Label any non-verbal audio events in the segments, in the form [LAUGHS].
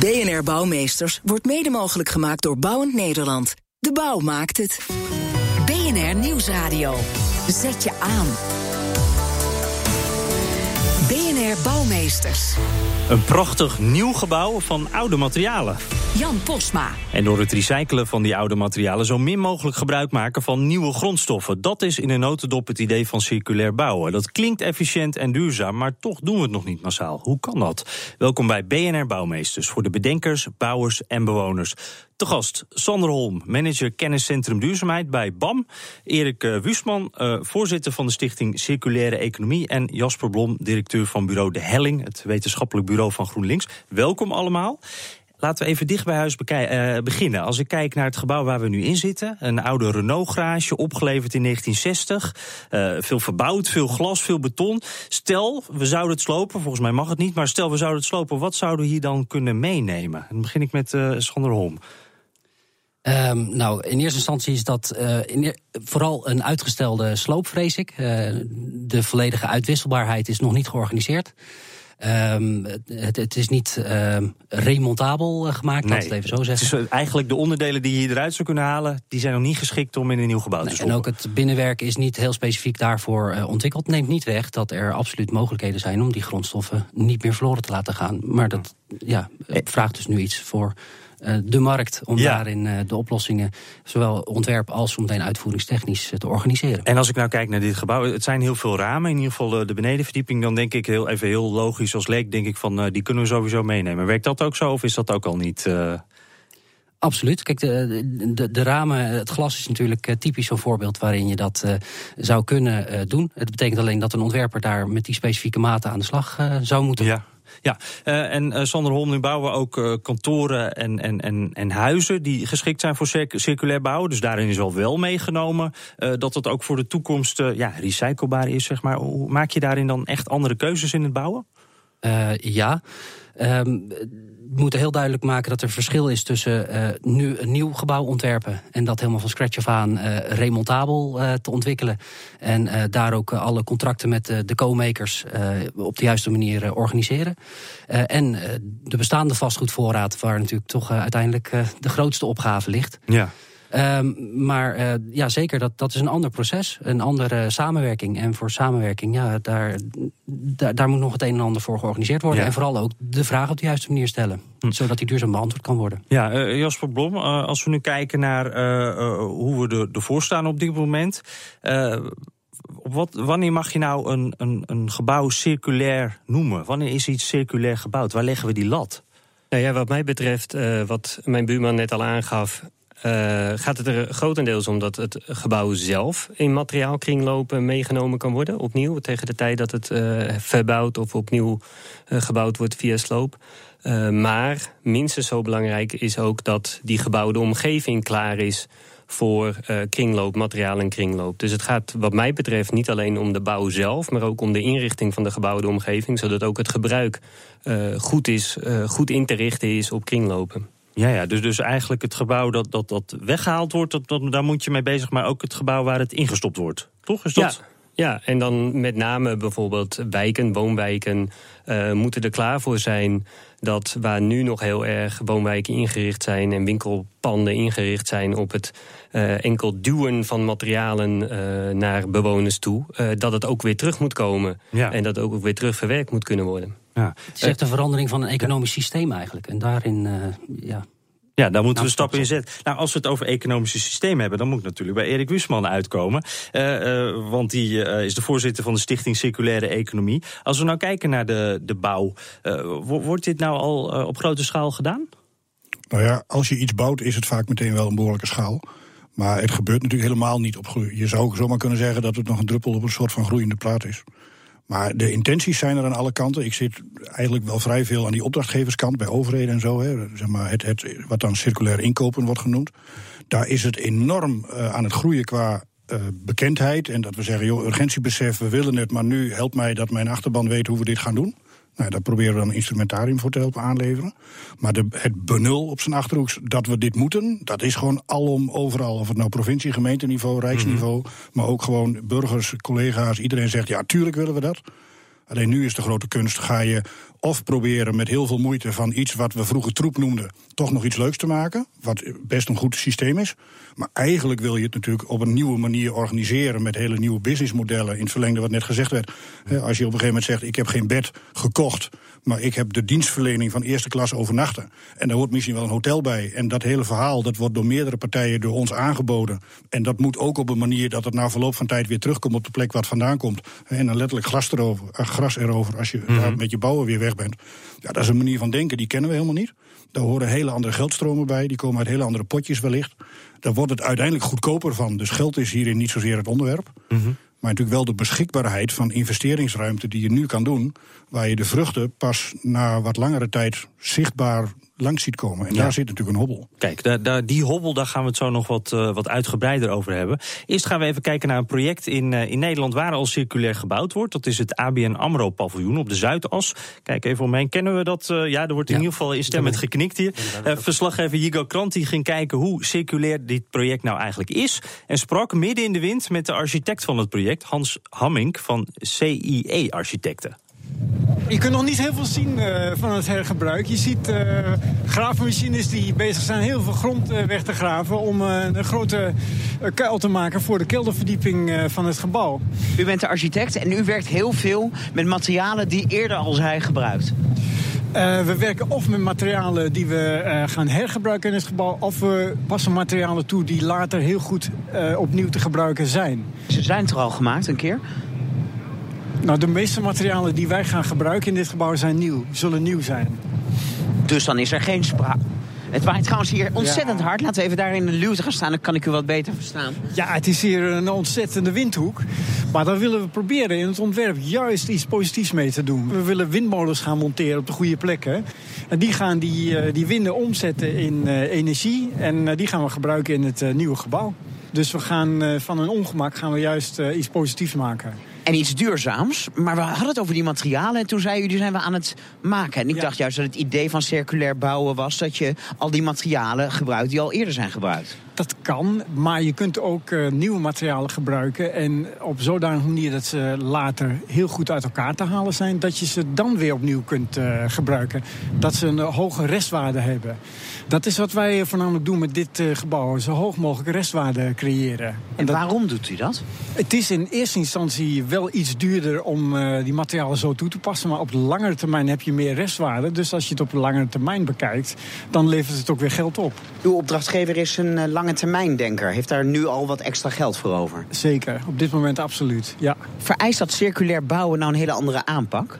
BNR Bouwmeesters wordt mede mogelijk gemaakt door Bouwend Nederland. De bouw maakt het. BNR Nieuwsradio. Zet je aan. BNR Bouwmeesters. Een prachtig nieuw gebouw van oude materialen. Jan Posma. En door het recyclen van die oude materialen zo min mogelijk gebruik maken van nieuwe grondstoffen. Dat is in een notendop het idee van circulair bouwen. Dat klinkt efficiënt en duurzaam, maar toch doen we het nog niet massaal. Hoe kan dat? Welkom bij BNR Bouwmeesters voor de bedenkers, bouwers en bewoners. Te gast Sander Holm, manager kenniscentrum duurzaamheid bij BAM. Erik uh, Wusman, uh, voorzitter van de stichting Circulaire Economie. En Jasper Blom, directeur van bureau De Helling, het wetenschappelijk bureau van GroenLinks. Welkom allemaal. Laten we even dicht bij huis uh, beginnen. Als ik kijk naar het gebouw waar we nu in zitten, een oude Renault-garage, opgeleverd in 1960. Uh, veel verbouwd, veel glas, veel beton. Stel, we zouden het slopen, volgens mij mag het niet, maar stel we zouden het slopen, wat zouden we hier dan kunnen meenemen? Dan begin ik met Sander Holm. Um, nou, in eerste instantie is dat uh, in, vooral een uitgestelde sloop, vrees ik. Uh, de volledige uitwisselbaarheid is nog niet georganiseerd. Um, het, het, is niet uh, remontabel gemaakt, nee, laat het even zo zeggen. Is eigenlijk de onderdelen die je eruit zou kunnen halen... die zijn nog niet geschikt om in een nieuw gebouw nee, te stoppen. En ook het binnenwerk is niet heel specifiek daarvoor uh, ontwikkeld. Neemt niet weg dat er absoluut mogelijkheden zijn... om die grondstoffen niet meer verloren te laten gaan. Maar dat ja, vraagt dus nu iets voor de markt om ja. daarin uh, de oplossingen, zowel ontwerp als zometeen uitvoeringstechnisch, uh, te organiseren. En als ik nou kijk naar dit gebouw, het zijn heel veel ramen, in ieder geval de benedenverdieping, dan denk ik heel even heel logisch als leek, denk ik van die kunnen we sowieso meenemen. Werkt dat ook zo of is dat ook al niet? Absoluut. Kijk, de, de, de, ramen, het glas is natuurlijk typisch zo'n voorbeeld waarin je dat uh, zou kunnen uh, doen. Het betekent alleen dat een ontwerper daar met die specifieke maten aan de slag uh, zou moeten. Ja. Ja, uh, en uh, Sander Holm, nu bouwen we ook uh, kantoren en, en, en, en huizen die geschikt zijn voor circ circulair bouwen. Dus daarin is al wel meegenomen dat het ook voor de toekomst ja, recyclebaar is, zeg maar. Hoe maak je daarin dan echt andere keuzes in het bouwen? Ja. Um, we moeten heel duidelijk maken dat er verschil is tussen uh, nu een nieuw gebouw ontwerpen en dat helemaal van scratch af aan uh, remontabel te ontwikkelen. En daar ook alle contracten met de co-makers op de juiste manier organiseren. en de bestaande vastgoedvoorraad, waar natuurlijk toch uiteindelijk de grootste opgave ligt. Ja. Um, maar uh, ja, zeker, dat, dat is een ander proces, een andere samenwerking. En voor samenwerking, ja, daar, daar, daar moet nog het een en ander voor georganiseerd worden. Ja. En vooral ook de vraag op de juiste manier stellen. Hm. Zodat die duurzaam beantwoord kan worden. Ja, uh, Jasper Blom, uh, als we nu kijken naar hoe we er, ervoor staan op dit moment. op wat, wanneer mag je nou een, een, een gebouw circulair noemen? Wanneer is iets circulair gebouwd? Waar leggen we die lat? Nou ja, wat mij betreft, wat mijn buurman net al aangaf, uh, gaat het er grotendeels om dat het gebouw zelf in materiaalkringlopen meegenomen kan worden. Opnieuw, tegen de tijd dat het uh, verbouwd of opnieuw uh, gebouwd wordt via sloop. maar minstens zo belangrijk is ook dat die gebouwde omgeving klaar is voor kringloop, materiaal en kringloop. Dus het gaat wat mij betreft niet alleen om de bouw zelf, maar ook om de inrichting van de gebouwde omgeving, zodat ook het gebruik goed, is, goed in te richten is op kringlopen. Ja, ja dus, dus eigenlijk het gebouw dat, dat, dat weggehaald wordt, dat, dat, daar moet je mee bezig, maar ook het gebouw waar het ingestopt wordt. Toch? Is dat... Ja. Ja, en dan met name bijvoorbeeld wijken, woonwijken, uh, moeten er klaar voor zijn dat waar nu nog heel erg woonwijken ingericht zijn en winkelpanden ingericht zijn op het uh, enkel duwen van materialen uh, naar bewoners toe, dat het ook weer terug moet komen ja. en dat ook weer terug verwerkt moet kunnen worden. Ja. Het is echt een verandering van een economisch systeem eigenlijk. En daarin, ja, ja, daar moeten we stappen in zetten. Nou, als we het over economische systemen hebben, dan moet ik natuurlijk bij Erik Wusman uitkomen. Uh, uh, want die uh, is de voorzitter van de Stichting Circulaire Economie. Als we nou kijken naar de, de bouw, wordt dit nou al op grote schaal gedaan? Nou ja, als je iets bouwt, is het vaak meteen wel een behoorlijke schaal. Maar het gebeurt natuurlijk helemaal niet op groei. Je zou ook zomaar kunnen zeggen dat het nog een druppel op een soort van groeiende plaat is. Maar de intenties zijn er aan alle kanten. Ik zit eigenlijk wel vrij veel aan die opdrachtgeverskant bij overheden en zo. Hè. Zeg maar het, het, wat dan circulair inkopen wordt genoemd. Daar is het enorm uh, aan het groeien qua uh, bekendheid. En dat we zeggen, joh, urgentiebesef, we willen het, maar nu helpt mij dat mijn achterban weet hoe we dit gaan doen. Nou, daar proberen we dan een instrumentarium voor te helpen aanleveren. Maar de, het benul op zijn achterhoek dat we dit moeten, dat is gewoon alom overal. Of het nou provincie, gemeenteniveau, rijksniveau, mm -hmm. maar ook gewoon burgers, collega's. Iedereen zegt, ja, tuurlijk willen we dat. Alleen nu is de grote kunst, ga je of proberen met heel veel moeite van iets wat we vroeger troep noemden, toch nog iets leuks te maken. Wat best een goed systeem is. Maar eigenlijk wil je het natuurlijk op een nieuwe manier organiseren met hele nieuwe businessmodellen. In het verlengde wat net gezegd werd. Als je op een gegeven moment zegt: Ik heb geen bed gekocht, maar ik heb de dienstverlening van eerste klas overnachten. En daar hoort misschien wel een hotel bij. En dat hele verhaal dat wordt door meerdere partijen door ons aangeboden. En dat moet ook op een manier dat het na verloop van tijd weer terugkomt op de plek waar het vandaan komt. En dan letterlijk gras erover, eh, gras erover als je mm met je bouwen weer weg bent. Ja, dat is een manier van denken, die kennen we helemaal niet. Daar horen hele andere geldstromen bij, die komen uit hele andere potjes wellicht. Daar wordt het uiteindelijk goedkoper van. Dus geld is hierin niet zozeer het onderwerp. Mhm. Maar natuurlijk wel de beschikbaarheid van investeringsruimte die je nu kan doen. Waar je de vruchten pas na wat langere tijd zichtbaar langs ziet komen. En daar zit natuurlijk een hobbel. Kijk, daar, daar, die hobbel, daar gaan we het zo nog wat, uh, wat uitgebreider over hebben. Eerst gaan we even kijken naar een project in, uh, in Nederland waar al circulair gebouwd wordt. Dat is het ABN AMRO paviljoen op de Zuidas. Kijk even omheen, kennen we dat? Uh, ja, er wordt in ieder geval in stem met geknikt hier. verslaggever Jigo Kranti ging kijken hoe circulair dit project nou eigenlijk is. En sprak midden in de wind met de architect van het project, Hans Hammink van CIE Architecten. Je kunt nog niet heel veel zien uh, van het hergebruik. Je ziet uh, graafmachines die bezig zijn heel veel grond uh, weg te graven... om een grote kuil te maken voor de kelderverdieping van het gebouw. U bent de architect en u werkt heel veel met materialen die eerder al zijn gebruikt. we werken of met materialen die we gaan hergebruiken in het gebouw... of we passen materialen toe die later heel goed opnieuw te gebruiken zijn. Ze zijn er al gemaakt een keer? Nou, de meeste materialen die wij gaan gebruiken in dit gebouw zijn nieuw, zullen nieuw zijn. Dus dan is er geen sprake. Het waait trouwens hier ontzettend hard. Laten we even daar in de luwte gaan staan, dan kan ik u wat beter verstaan. Ja, het is hier een ontzettende windhoek. Maar dan willen we proberen in het ontwerp juist iets positiefs mee te doen. We willen windmolens gaan monteren op de goede plekken. En die gaan die, eh, die winden omzetten in uh, energie. En uh, die gaan we gebruiken in het nieuwe gebouw. Dus we gaan van een ongemak gaan we juist iets positiefs maken en iets duurzaams. Maar we hadden het over die materialen en toen zei u, die zijn we aan het maken. En ik dacht juist dat het idee van circulair bouwen was... dat je al die materialen gebruikt die al eerder zijn gebruikt. Dat kan, maar je kunt ook uh, nieuwe materialen gebruiken... en op zodanige manier dat ze later heel goed uit elkaar te halen zijn... dat je ze dan weer opnieuw kunt uh, gebruiken. Dat ze een hoge restwaarde hebben. Dat is wat wij voornamelijk doen met dit uh, gebouw. Zo hoog mogelijk restwaarde creëren. En, en waarom doet u dat? Het is in eerste instantie wel iets duurder om die materialen zo toe te passen. Maar op de langere termijn heb je meer restwaarde. Dus als je het op de langere termijn bekijkt, dan levert het ook weer geld op. Uw opdrachtgever is een uh, lange termijn denker. Heeft daar nu al wat extra geld voor over? Zeker, op dit moment absoluut, ja. Vereist dat circulair bouwen nou een hele andere aanpak?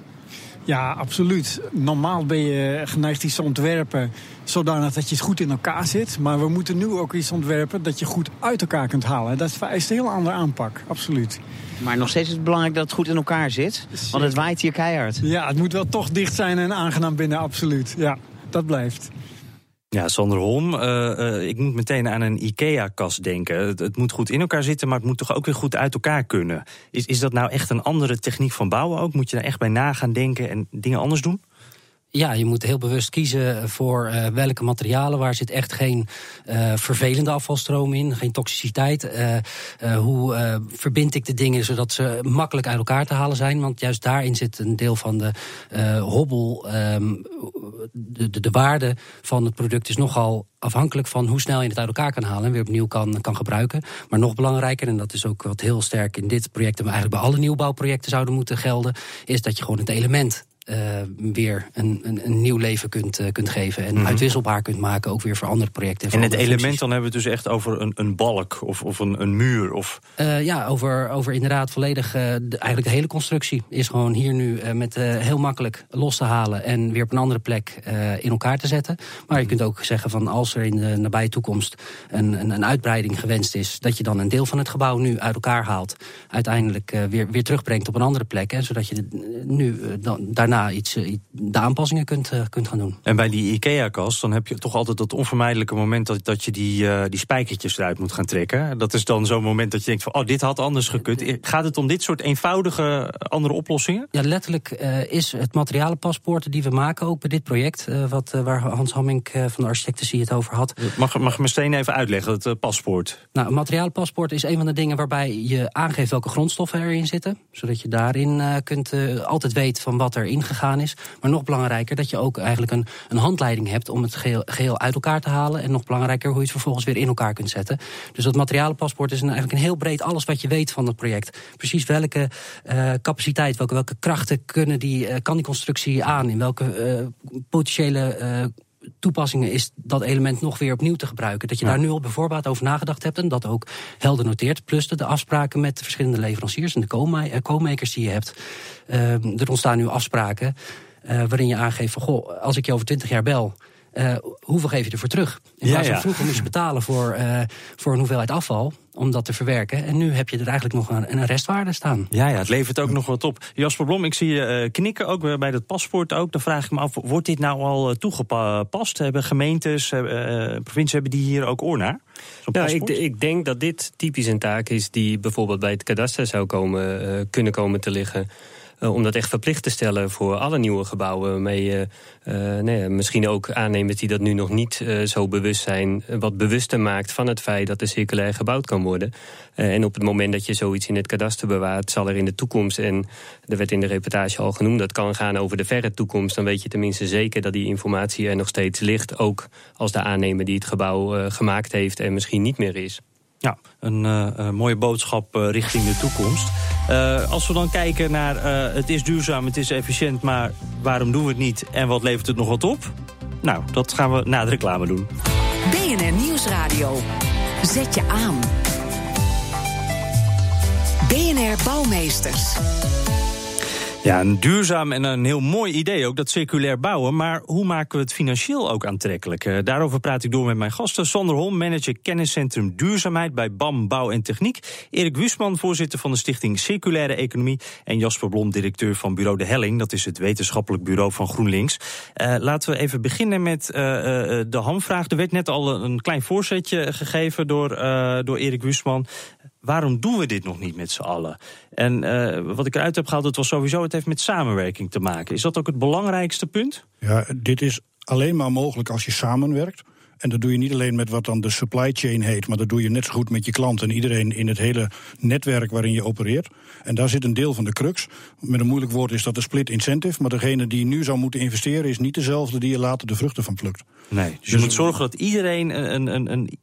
Ja, absoluut. Normaal ben je geneigd iets te ontwerpen zodanig dat je het goed in elkaar zit. Maar we moeten nu ook iets ontwerpen dat je goed uit elkaar kunt halen. Dat vereist een heel andere aanpak, absoluut. Maar nog steeds is het belangrijk dat het goed in elkaar zit. Want het waait hier keihard. Ja, het moet wel toch dicht zijn en aangenaam binnen, absoluut. Ja, dat blijft. Ja, Sander Holm, uh, uh, ik moet meteen aan een IKEA-kast denken. Het, het, moet goed in elkaar zitten, maar het moet toch ook weer goed uit elkaar kunnen. Is, is dat nou echt een andere techniek van bouwen ook? Moet je daar echt bij na gaan denken en dingen anders doen? Ja, je moet heel bewust kiezen voor uh, welke materialen. Waar zit echt geen uh, vervelende afvalstroom in, geen toxiciteit. Uh, hoe verbind ik de dingen zodat ze makkelijk uit elkaar te halen zijn? Want juist daarin zit een deel van de hobbel. De, de, de, waarde van het product is nogal afhankelijk van hoe snel je het uit elkaar kan halen en weer opnieuw kan, kan gebruiken. Maar nog belangrijker, en dat is ook wat heel sterk in dit project en eigenlijk bij alle nieuwbouwprojecten zouden moeten gelden, is dat je gewoon het element uh, weer een, een, een, nieuw leven kunt, uh, kunt geven. En mm uitwisselbaar kunt maken, ook weer voor andere projecten. En, en het element, dan hebben we het dus echt over een, een balk of, of een, een muur? Of... Uh, ja, over, over inderdaad volledig, de, eigenlijk de hele constructie is gewoon hier nu met heel makkelijk los te halen en weer op een andere plek in elkaar te zetten. Maar je kunt ook zeggen van als er in de nabije toekomst een, een, een, uitbreiding gewenst is, dat je dan een deel van het gebouw nu uit elkaar haalt, uiteindelijk weer, weer terugbrengt op een andere plek. Hè, zodat je nu dan, daarna daarna iets, de aanpassingen kunt, kunt gaan doen. En bij die IKEA-kast, dan heb je toch altijd dat onvermijdelijke moment dat, dat je die, die spijkertjes eruit moet gaan trekken. Dat is dan zo'n moment dat je denkt van, oh, dit had anders gekund. Gaat het om dit soort eenvoudige andere oplossingen? Ja, letterlijk is het materialenpaspoort die we maken, ook bij dit project, wat, waar Hans Hamming van de architectencie het over had. Mag, mag meteen even uitleggen, het paspoort? Nou, een materialenpaspoort is een van de dingen waarbij je aangeeft welke grondstoffen erin zitten. Zodat je daarin uh, kunt uh, altijd weten van wat er ingegaan is. Maar nog belangrijker dat je ook eigenlijk een, een handleiding hebt om het geheel, geheel, uit elkaar te halen. En nog belangrijker hoe je het vervolgens weer in elkaar kunt zetten. Dus dat materialenpaspoort is een, eigenlijk een heel breed alles wat je weet van het project. Precies welke uh, capaciteit, welke, welke krachten kunnen die, kan die constructie aan? In welke potentiële toepassingen is dat element nog weer opnieuw te gebruiken. Dat je daar nu al bijvoorbeeld over nagedacht hebt en dat ook helder noteert. Plus de, afspraken met de verschillende leveranciers en de co-makers die je hebt. Uh, er ontstaan nu afspraken uh, waarin je aangeeft van goh, als ik je over twintig jaar bel. Uh, hoeveel geef je ervoor terug? In plaats van vroeger moest je betalen voor, uh, voor een hoeveelheid afval om dat te verwerken. En nu heb je er eigenlijk nog een, een restwaarde staan. Ja, ja, het levert ook nog wat op. Jasper Blom, ik zie je uh, knikken, ook bij dat paspoort ook. Dan vraag ik me af, wordt dit nou al toegepast? Hebben gemeentes, provincies, hebben die hier ook oor naar? Nou, ik, ik, denk dat dit typisch een taak is die bijvoorbeeld bij het kadaster zou komen, kunnen komen te liggen. Uh, om dat echt verplicht te stellen voor alle nieuwe gebouwen. Waarmee je uh, nee, misschien ook aannemers die dat nu nog niet uh, zo bewust zijn, wat bewuster maakt van het feit dat er circulair gebouwd kan worden. en op het moment dat je zoiets in het kadaster bewaart, zal er in de toekomst, en er werd in de reportage al genoemd, dat kan gaan over de verre toekomst. Dan weet je tenminste zeker dat die informatie er nog steeds ligt. Ook als de aannemer die het gebouw gemaakt heeft en misschien niet meer is. Ja, een uh, mooie boodschap uh, richting de toekomst. Uh, als we dan kijken naar het is duurzaam, het is efficiënt, maar waarom doen we het niet en wat levert het nog wat op? Nou, dat gaan we na de reclame doen. BNR Nieuwsradio. Zet je aan. BNR Bouwmeesters. Ja, een duurzaam en een heel mooi idee ook, dat circulair bouwen. Maar hoe maken we het financieel ook aantrekkelijk? Uh, daarover praat ik door met mijn gasten. Sander Holm, manager kenniscentrum duurzaamheid bij BAM Bouw en Techniek. Erik Wusman, voorzitter van de stichting Circulaire Economie. En Jasper Blom, directeur van bureau De Helling. Dat is het wetenschappelijk bureau van GroenLinks. Uh, laten we even beginnen met uh, de hamvraag. Er werd net al een klein voorzetje gegeven door, door Erik Wusman waarom doen we dit nog niet met z'n allen? En uh, wat ik eruit heb gehaald, het was sowieso, het heeft met samenwerking te maken. Is dat ook het belangrijkste punt? Ja, dit is alleen maar mogelijk als je samenwerkt. En dat doe je niet alleen met wat dan de supply chain heet, maar dat doe je net zo goed met je klant en iedereen in het hele netwerk waarin je opereert. En daar zit een deel van de crux. Met een moeilijk woord is dat de split incentive, maar degene die nu zou moeten investeren is niet dezelfde die je later de vruchten van plukt. Nee, dus je dus moet zorgen dat iedereen een, een, een eh,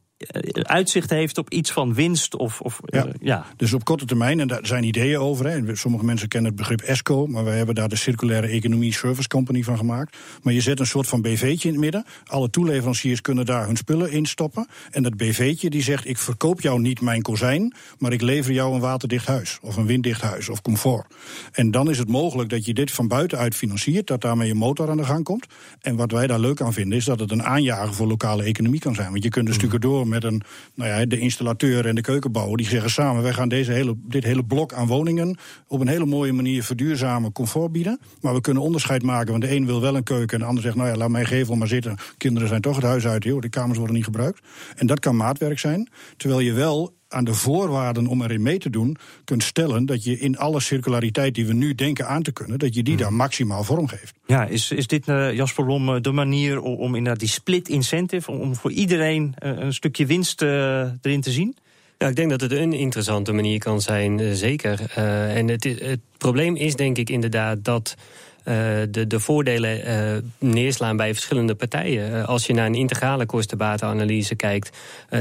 uitzicht heeft op iets van winst. Of, of, ja. Uh, ja. Dus op korte termijn, en daar zijn ideeën over. Hè. Sommige mensen kennen het begrip ESCO, maar wij hebben daar de Circulaire Economie Service Company van gemaakt. Maar je zet een soort van BV'tje in het midden. Alle toeleveranciers kunnen daar hun spullen in stoppen. En dat BV'tje die zegt: Ik verkoop jou niet mijn kozijn, maar ik lever jou een waterdicht huis. Of een winddicht huis of comfort. En dan is het mogelijk dat je dit van buitenuit financiert, dat daarmee je motor aan de gang komt. En wat wij daar leuk aan vinden, is dat het een aanjager voor lokale economie kan zijn. Want je kunt dus mm. stukken door met een, nou ja, de installateur en de keukenbouwer. Die zeggen samen: wij gaan deze hele, dit hele blok aan woningen op een hele mooie manier verduurzamen, comfort bieden. Maar we kunnen onderscheid maken, want de een wil wel een keuken en de ander zegt: nou ja, laat mijn gevel maar zitten. Kinderen zijn toch het huis uit, joh, de kamers worden niet gebruikt. En dat kan maatwerk zijn. Terwijl je wel aan de voorwaarden om erin mee te doen kunt stellen dat je in alle circulariteit die we nu denken aan te kunnen, dat je die daar maximaal vorm geeft. Ja, is, is dit uh, Jasper Blom de manier om, om inderdaad die split incentive, om, om voor iedereen uh, een stukje winst uh, erin te zien? Ja, ik denk dat het een interessante manier kan zijn, zeker. en het, het probleem is denk ik inderdaad dat de, de voordelen uh, neerslaan bij verschillende partijen. Uh, als je naar een integrale kostenbatenanalyse kijkt,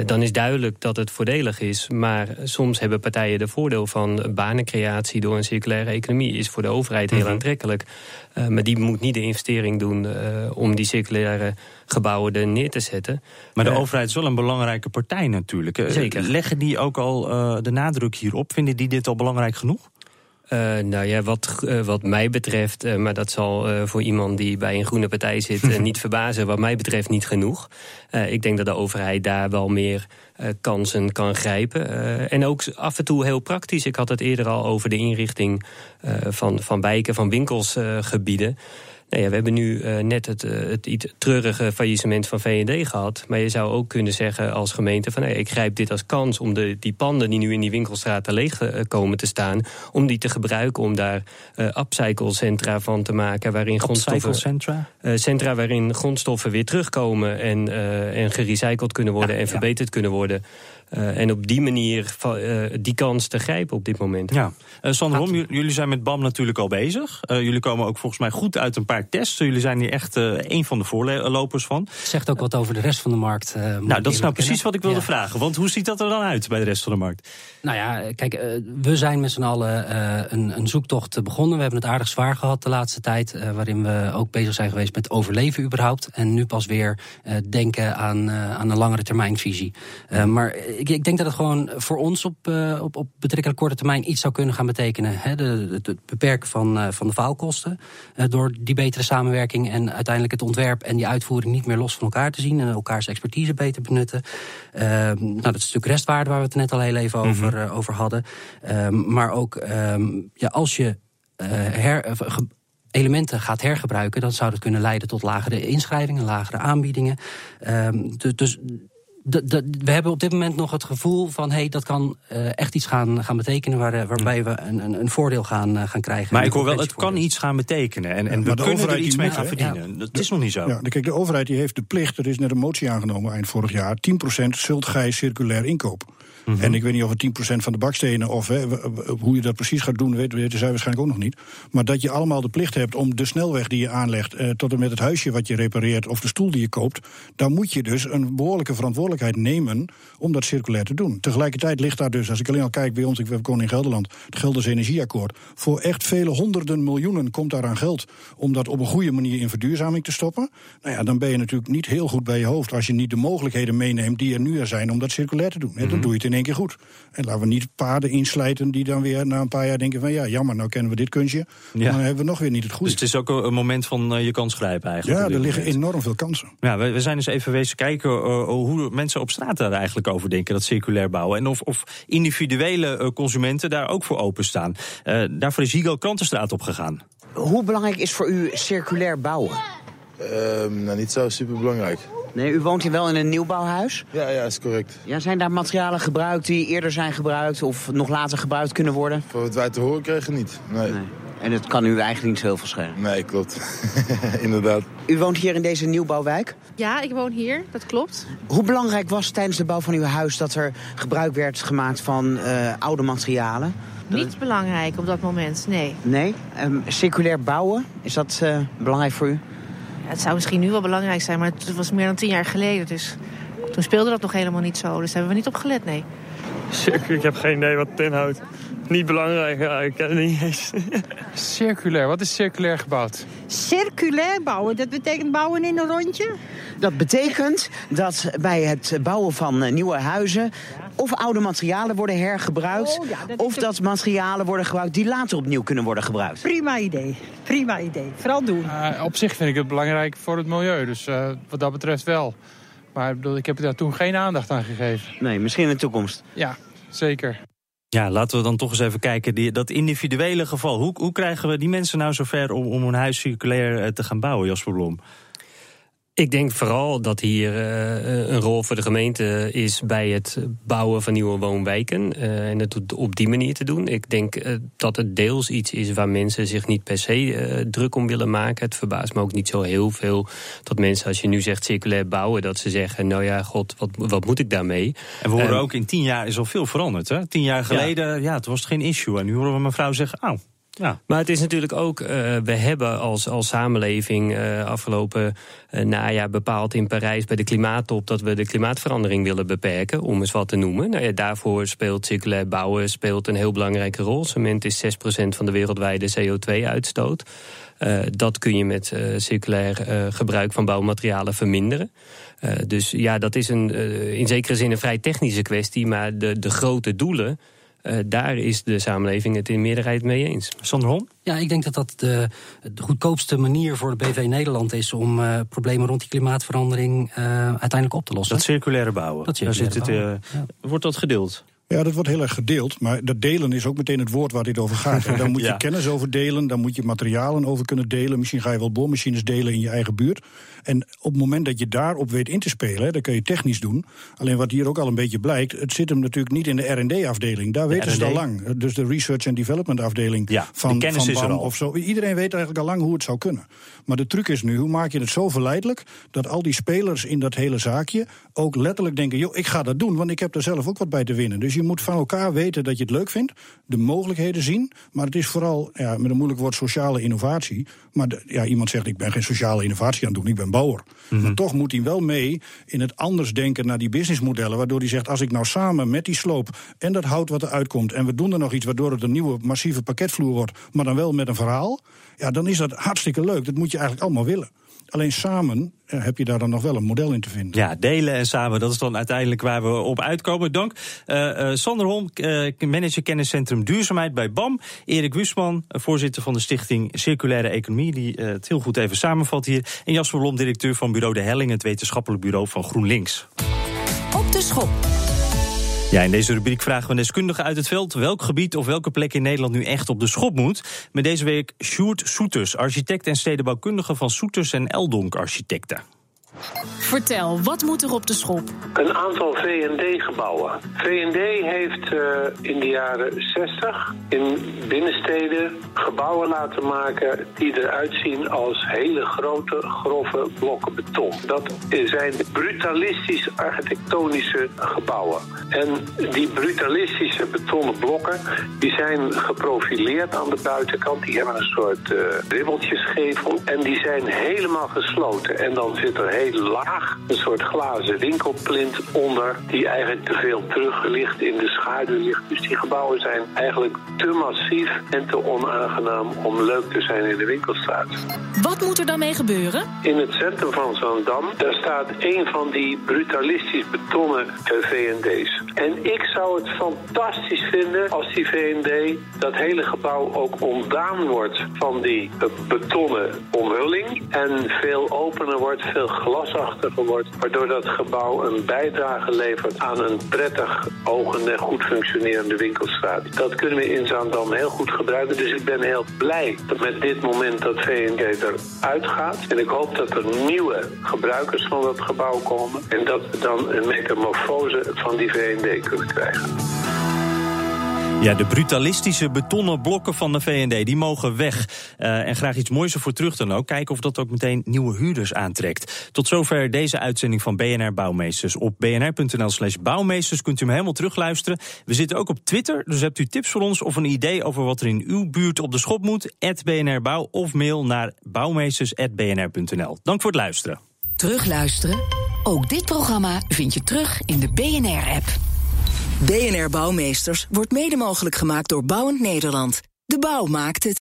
dan is duidelijk dat het voordelig is. Maar soms hebben partijen de voordeel van banencreatie door een circulaire economie. Is voor de overheid heel -hmm. aantrekkelijk. maar die moet niet de investering doen om die circulaire gebouwen er neer te zetten. Maar de overheid is wel een belangrijke partij natuurlijk. Zeker. Leggen die ook al de nadruk hierop? Vinden die dit al belangrijk genoeg? Uh, nou ja, wat, uh, wat mij betreft, uh, maar dat zal voor iemand die bij een groene partij zit [LAUGHS] niet verbazen, wat mij betreft niet genoeg. ik denk dat de overheid daar wel meer kansen kan grijpen. en ook af en toe heel praktisch. Ik had het eerder al over de inrichting van, van wijken, van winkelsgebieden. Nou ja, we hebben nu uh, net het, uh, het iets treurige faillissement van VND gehad. Maar je zou ook kunnen zeggen als gemeente van... Hey, ik grijp dit als kans om de, die panden die nu in die winkelstraten leeg uh, komen te staan... om die te gebruiken om daar upcycle-centra van te maken... waarin grondstoffen, centra? centra waarin grondstoffen weer terugkomen... en, en gerecycled kunnen worden ja, en verbeterd ja. kunnen worden... Uh, en op die manier uh, die kans te grijpen op dit moment. Ja. Uh, Sander Rom, jullie zijn met BAM natuurlijk al bezig. jullie komen ook volgens mij goed uit een paar tests. Jullie zijn hier echt een van de voorlopers van. Zegt ook wat over de rest van de markt. nou, dat is nou precies wat ik wilde ja. vragen. Want hoe ziet dat er dan uit bij de rest van de markt? Nou ja, kijk, we zijn met z'n allen een, een, zoektocht begonnen. We hebben het aardig zwaar gehad de laatste tijd. waarin we ook bezig zijn geweest met overleven überhaupt. En nu pas weer denken aan, aan een langere termijnvisie. maar ik, ik, denk dat het gewoon voor ons op, uh, op, op betrekkelijk korte termijn iets zou kunnen gaan betekenen. Hè? De, het beperken van, uh, van de faalkosten. Uh, door die betere samenwerking en uiteindelijk het ontwerp en die uitvoering niet meer los van elkaar te zien. En elkaars expertise beter benutten. nou, dat is natuurlijk restwaarde waar we het net al heel even over, mm -hmm. over hadden. maar ook um, ja, als je her, elementen gaat hergebruiken, dan zou dat kunnen leiden tot lagere inschrijvingen, lagere aanbiedingen. Um, dus we hebben op dit moment nog het gevoel van... hey, dat kan uh, echt iets gaan, gaan betekenen... Waar, eh, waarbij we een, een, een voordeel gaan, uh, gaan krijgen. Maar ik hoor wel, het kan iets gaan betekenen. En, en ja, we kunnen er iets mee gaan verdienen. Ja. Dat is nog niet zo. Ja, kijk, de overheid die heeft de plicht... er is net een motie aangenomen eind vorig jaar... 10% zult gij circulair inkoop. Mm -hmm. En ik weet niet of het 10% van de bakstenen of hè, hoe je dat precies gaat doen, weten, weten zij waarschijnlijk ook nog niet. Maar dat je allemaal de plicht hebt om de snelweg die je aanlegt, eh, tot en met het huisje wat je repareert of de stoel die je koopt, dan moet je dus een behoorlijke verantwoordelijkheid nemen om dat circulair te doen. Tegelijkertijd ligt daar dus, als ik alleen al kijk bij ons, ik woon in Gelderland, het Gelders Energieakkoord, voor echt vele honderden miljoenen komt daar aan geld om dat op een goede manier in verduurzaming te stoppen. Nou ja, dan ben je natuurlijk niet heel goed bij je hoofd als je niet de mogelijkheden meeneemt die er nu er zijn om dat circulair te doen. Mm -hmm. Dan doe je het in in één keer goed. En laten we niet paarden inslijten die dan weer na een paar jaar denken van ja, jammer, nou kennen we dit kunstje. Maar dan hebben we nog weer niet het goede. Dus het is ook een moment van uh, je kans grijpen eigenlijk. Ja, er liggen moment. enorm veel kansen. Ja, we, we zijn dus even wezen kijken uh, hoe mensen op straat daar eigenlijk over denken, dat circulair bouwen. En of, of individuele uh, consumenten daar ook voor openstaan. daarvoor is Higo Krantenstraat opgegaan. Hoe belangrijk is voor u circulair bouwen? Ehm, nou, niet zo super belangrijk. Nee, u woont hier wel in een nieuwbouwhuis? Ja, ja, is correct. Ja, zijn daar materialen gebruikt die eerder zijn gebruikt of nog later gebruikt kunnen worden? Voor wat wij te horen kregen niet, nee. nee. En het kan u eigenlijk niet heel veel schelen? Nee, klopt. [LAUGHS] Inderdaad. U woont hier in deze nieuwbouwwijk? Ja, ik woon hier, dat klopt. Hoe belangrijk was tijdens de bouw van uw huis dat er gebruik werd gemaakt van uh, oude materialen? Niet belangrijk op dat moment, nee. Nee? Um, circulair bouwen, is dat uh, belangrijk voor u? Het zou misschien nu wel belangrijk zijn, maar het was meer dan tien jaar geleden. Dus toen speelde dat nog helemaal niet zo. Dus daar hebben we niet op gelet, nee. Ik heb geen idee wat het inhoudt. Niet belangrijk, ja, ik ken het niet eens. Circulair, wat is circulair gebouwd? Circulair bouwen, dat betekent bouwen in een rondje? Dat betekent dat bij het bouwen van nieuwe huizen of oude materialen worden hergebruikt... Oh, ja, dat of dat materialen worden gebruikt die later opnieuw kunnen worden gebruikt. Prima idee, prima idee. Vooral doen. Uh, op zich vind ik het belangrijk voor het milieu, dus uh, wat dat betreft wel. Maar ik heb daar toen geen aandacht aan gegeven. Nee, misschien in de toekomst. Ja, zeker. Ja, laten we dan toch eens even kijken. Die, dat individuele geval. Hoe, hoe krijgen we die mensen nou zover om, om een huis circulair eh, te gaan bouwen, Jasper Blom? Ik denk vooral dat hier uh, een rol voor de gemeente is bij het bouwen van nieuwe woonwijken. Uh, en het op die manier te doen. Ik denk uh, dat het deels iets is waar mensen zich niet per se druk om willen maken. Het verbaast me ook niet zo heel veel dat mensen, als je nu zegt circulair bouwen, dat ze zeggen: Nou ja, god, wat, wat moet ik daarmee? En we horen ook in tien jaar is al veel veranderd. Hè? Tien jaar geleden, ja, ja het was geen issue. En nu horen we mevrouw zeggen: Oh, Maar het is natuurlijk ook, uh, we hebben als, als samenleving uh, afgelopen uh, najaar bepaald in Parijs bij de klimaattop dat we de klimaatverandering willen beperken, om eens wat te noemen. Nou ja, daarvoor speelt circulair bouwen speelt een heel belangrijke rol. Cement is 6% van de wereldwijde CO2-uitstoot. dat kun je met circulair gebruik van bouwmaterialen verminderen. dus ja, dat is een, in zekere zin een vrij technische kwestie, maar de, de grote doelen Uh, daar is de samenleving het in meerderheid mee eens. Sander Hom? Ja, ik denk dat dat de, de goedkoopste manier voor de BV Nederland is om uh, problemen rond die klimaatverandering uh, uiteindelijk op te lossen. Dat circulaire bouwen. Dat circulaire Daar zit het, ja. Wordt dat gedeeld? Ja, dat wordt heel erg gedeeld. Maar dat delen is ook meteen het woord waar dit over gaat. En dan moet [LAUGHS] je ja. kennis over delen, dan moet je materialen over kunnen delen. Misschien ga je wel boormachines delen in je eigen buurt. En op het moment dat je daarop weet in te spelen, dan kun je technisch doen. Alleen wat hier ook al een beetje blijkt, het zit hem natuurlijk niet in de RD-afdeling. Daar weten ze al lang. Dus de Research and Development afdeling ja, van, de kennis van is er al. of zo. Iedereen weet eigenlijk al lang hoe het zou kunnen. Maar de truc is nu, hoe maak je het zo verleidelijk dat al die spelers in dat hele zaakje ook letterlijk denken: joh, ik ga dat doen, want ik heb er zelf ook wat bij te winnen. Dus je moet van elkaar weten dat je het leuk vindt, de mogelijkheden zien. Maar het is vooral, ja, met een moeilijk woord, sociale innovatie. Maar de, ja, iemand zegt: ik ben geen sociale innovatie aan het doen, ik ben bouwer. Mm -hmm. Maar toch moet hij wel mee in het anders denken naar die businessmodellen. Waardoor hij zegt: als ik nou samen met die sloop en dat hout wat eruit komt. en we doen er nog iets waardoor het een nieuwe massieve pakketvloer wordt. maar dan wel met een verhaal. Ja, dan is dat hartstikke leuk. Dat moet je eigenlijk allemaal willen. Alleen samen heb je daar dan nog wel een model in te vinden. Ja, delen en samen, dat is dan uiteindelijk waar we op uitkomen. Dank. Uh, uh, Sander Holm, uh, manager kenniscentrum Duurzaamheid bij BAM. Erik Wusman, voorzitter van de stichting Circulaire Economie... die het heel goed even samenvat hier. En Jasper Blom, directeur van bureau De Helling... het wetenschappelijk bureau van GroenLinks. Op de schop. Ja, in deze rubriek vragen we een deskundige uit het veld welk gebied of welke plek in Nederland nu echt op de schop moet. Met deze week Sjoerd Soeters, architect en stedenbouwkundige van Soeters en Eldonk Architecten. Vertel, wat moet er op de schop? Een aantal V&D-gebouwen. V&D heeft uh, in de jaren 60 in binnensteden gebouwen laten maken die eruit zien als hele grote, grove blokken beton. Dat zijn brutalistisch architectonische gebouwen. En die brutalistische betonnen blokken, die zijn geprofileerd aan de buitenkant. Die hebben een soort uh, ribbeltjesgevel en die zijn helemaal gesloten. En dan zit er heel laag een soort glazen winkelplint onder die eigenlijk te veel terug ligt in de schaduw ligt. Dus die gebouwen zijn eigenlijk te massief en te onaangenaam om leuk te zijn in de winkelstraat. Wat moet er dan mee gebeuren? In het centrum van Zandam, daar staat een van die brutalistisch betonnen V&D's. En ik zou het fantastisch vinden als die V&D dat hele gebouw ook ontdaan wordt van die betonnen omhulling en veel opener wordt, veel glasachtiger waardoor dat gebouw een bijdrage levert aan een prettig ogende, goed functionerende winkelstraat. Dat kunnen we in Zaandam heel goed gebruiken, dus ik ben heel blij dat met dit moment dat V&D eruit gaat. En ik hoop dat er nieuwe gebruikers van dat gebouw komen en dat we dan een metamorfose van die V&D kunnen krijgen. Ja, de brutalistische betonnen blokken van de VND, die mogen weg. Uh, en graag iets moois ervoor terug dan ook. Kijken of dat ook meteen nieuwe huurders aantrekt. Tot zover deze uitzending van BNR Bouwmeesters. Op bnr.nl slash bouwmeesters kunt u hem helemaal terugluisteren. We zitten ook op Twitter, dus hebt u tips voor ons... of een idee over wat er in uw buurt op de schop moet... BNR Bouw of mail naar bouwmeesters.bnr.nl. Dank voor het luisteren. Terugluisteren? Ook dit programma vind je terug in de BNR-app. BNR Bouwmeesters wordt mede mogelijk gemaakt door Bouwend Nederland. De bouw maakt het.